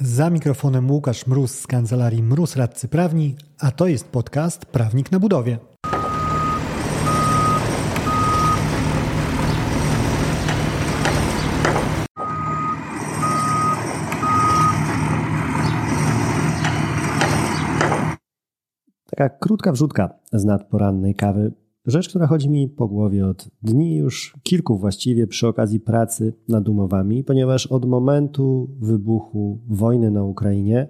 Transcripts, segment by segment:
Za mikrofonem Łukasz Mróz z kancelarii Mróz Radcy Prawni, a to jest podcast Prawnik na Budowie. Taka krótka wrzutka z nadporannej kawy. Rzecz, która chodzi mi po głowie od dni już kilku właściwie przy okazji pracy nad umowami, ponieważ od momentu wybuchu wojny na Ukrainie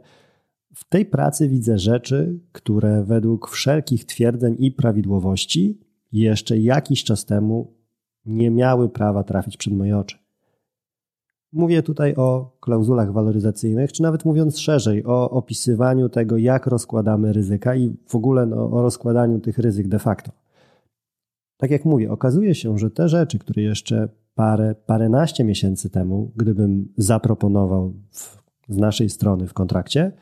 w tej pracy widzę rzeczy, które według wszelkich twierdzeń i prawidłowości jeszcze jakiś czas temu nie miały prawa trafić przed moje oczy. Mówię tutaj o klauzulach waloryzacyjnych, czy nawet mówiąc szerzej, o opisywaniu tego, jak rozkładamy ryzyka i w ogóle no, o rozkładaniu tych ryzyk de facto. Tak jak mówię, okazuje się, że te rzeczy, które jeszcze parę, paręnaście miesięcy temu, gdybym zaproponował w, z naszej strony w kontrakcie,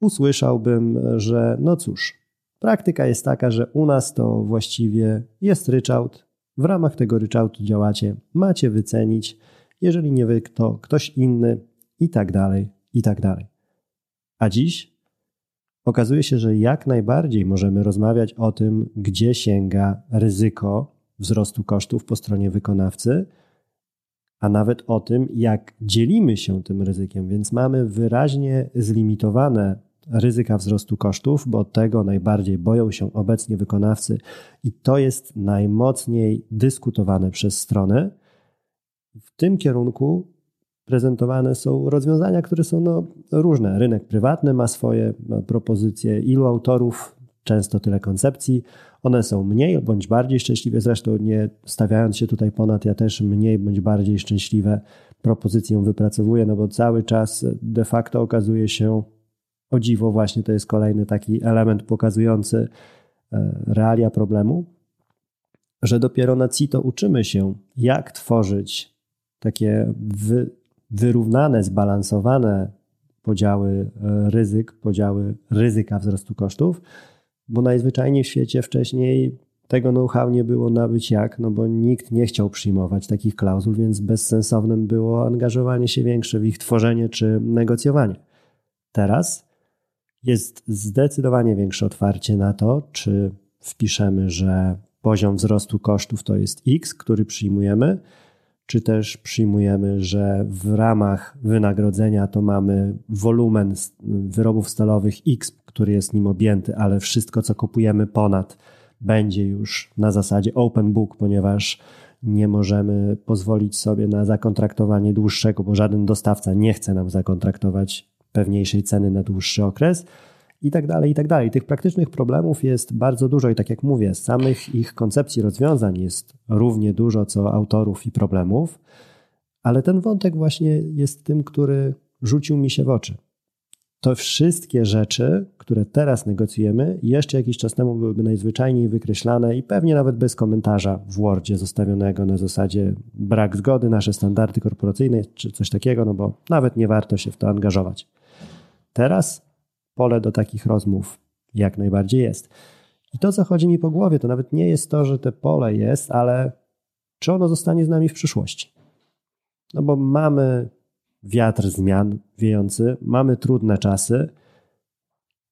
usłyszałbym, że no cóż, praktyka jest taka, że u nas to właściwie jest ryczałt, w ramach tego ryczałtu działacie, macie wycenić, jeżeli nie wy, to ktoś inny i tak dalej, i tak dalej. A dziś okazuje się, że jak najbardziej możemy rozmawiać o tym, gdzie sięga ryzyko wzrostu kosztów po stronie wykonawcy, a nawet o tym, jak dzielimy się tym ryzykiem, więc mamy wyraźnie zlimitowane ryzyka wzrostu kosztów, bo tego najbardziej boją się obecnie wykonawcy i to jest najmocniej dyskutowane przez strony. W tym kierunku prezentowane są rozwiązania, które są no, różne. Rynek prywatny ma swoje propozycje, ilu autorów, często tyle koncepcji. One są mniej bądź bardziej szczęśliwe, zresztą nie stawiając się tutaj ponad, ja też mniej bądź bardziej szczęśliwe propozycje wypracowuję, no bo cały czas de facto okazuje się, o dziwo właśnie to jest kolejny taki element pokazujący e, realia problemu, że dopiero na CITO uczymy się, jak tworzyć takie wy, wyrównane, zbalansowane podziały e, ryzyk, podziały ryzyka wzrostu kosztów, bo najzwyczajniej w świecie wcześniej tego know-how nie było nabyć jak, no bo nikt nie chciał przyjmować takich klauzul, więc bezsensownym było angażowanie się większe w ich tworzenie czy negocjowanie. Teraz jest zdecydowanie większe otwarcie na to, czy wpiszemy, że poziom wzrostu kosztów to jest X, który przyjmujemy, czy też przyjmujemy, że w ramach wynagrodzenia to mamy wolumen wyrobów stalowych X, który jest nim objęty, ale wszystko, co kupujemy ponad, będzie już na zasadzie open book, ponieważ nie możemy pozwolić sobie na zakontraktowanie dłuższego, bo żaden dostawca nie chce nam zakontraktować pewniejszej ceny na dłuższy okres i tak dalej, i tak dalej. Tych praktycznych problemów jest bardzo dużo i tak jak mówię, samych ich koncepcji rozwiązań jest równie dużo co autorów i problemów, ale ten wątek właśnie jest tym, który rzucił mi się w oczy. To wszystkie rzeczy, które teraz negocjujemy, jeszcze jakiś czas temu byłyby najzwyczajniej wykreślane i pewnie nawet bez komentarza w Wordzie zostawionego na zasadzie brak zgody, nasze standardy korporacyjne czy coś takiego, no bo nawet nie warto się w to angażować. Teraz pole do takich rozmów jak najbardziej jest. I to, co chodzi mi po głowie, to nawet nie jest to, że te pole jest, ale czy ono zostanie z nami w przyszłości. No bo mamy wiatr zmian wiejący, mamy trudne czasy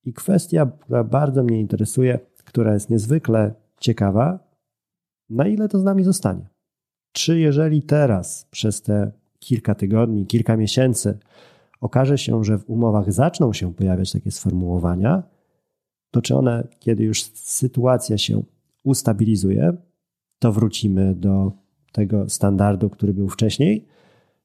i kwestia, która bardzo mnie interesuje, która jest niezwykle ciekawa, na ile to z nami zostanie. Czy jeżeli teraz, przez te kilka tygodni, kilka miesięcy, okaże się, że w umowach zaczną się pojawiać takie sformułowania, to czy one, kiedy już sytuacja się ustabilizuje, to wrócimy do tego standardu, który był wcześniej,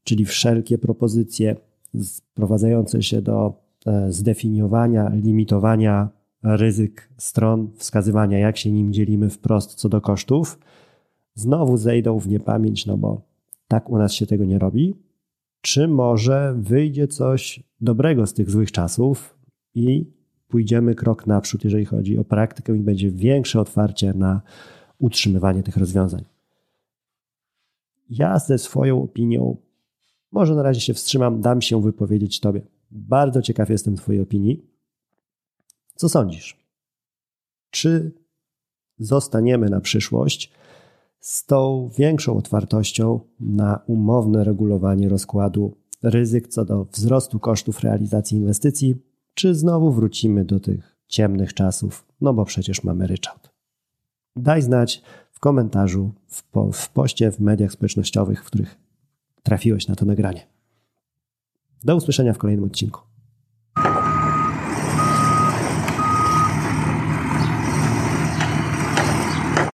czyli wszelkie propozycje sprowadzające się do e, zdefiniowania, limitowania ryzyk stron, wskazywania, jak się nim dzielimy wprost co do kosztów, znowu zejdą w niepamięć, no bo tak u nas się tego nie robi czy może wyjdzie coś dobrego z tych złych czasów i pójdziemy krok naprzód, jeżeli chodzi o praktykę i będzie większe otwarcie na utrzymywanie tych rozwiązań. Ja ze swoją opinią, może na razie się wstrzymam, dam się wypowiedzieć Tobie. Bardzo ciekaw jestem Twojej opinii. Co sądzisz? Czy zostaniemy na przyszłość z tą większą otwartością na umowne regulowanie rozkładu ryzyk co do wzrostu kosztów realizacji inwestycji, czy znowu wrócimy do tych ciemnych czasów, no bo przecież mamy ryczałt. Daj znać w komentarzu, w, po, w poście w mediach społecznościowych, w których trafiłeś na to nagranie. Do usłyszenia w kolejnym odcinku.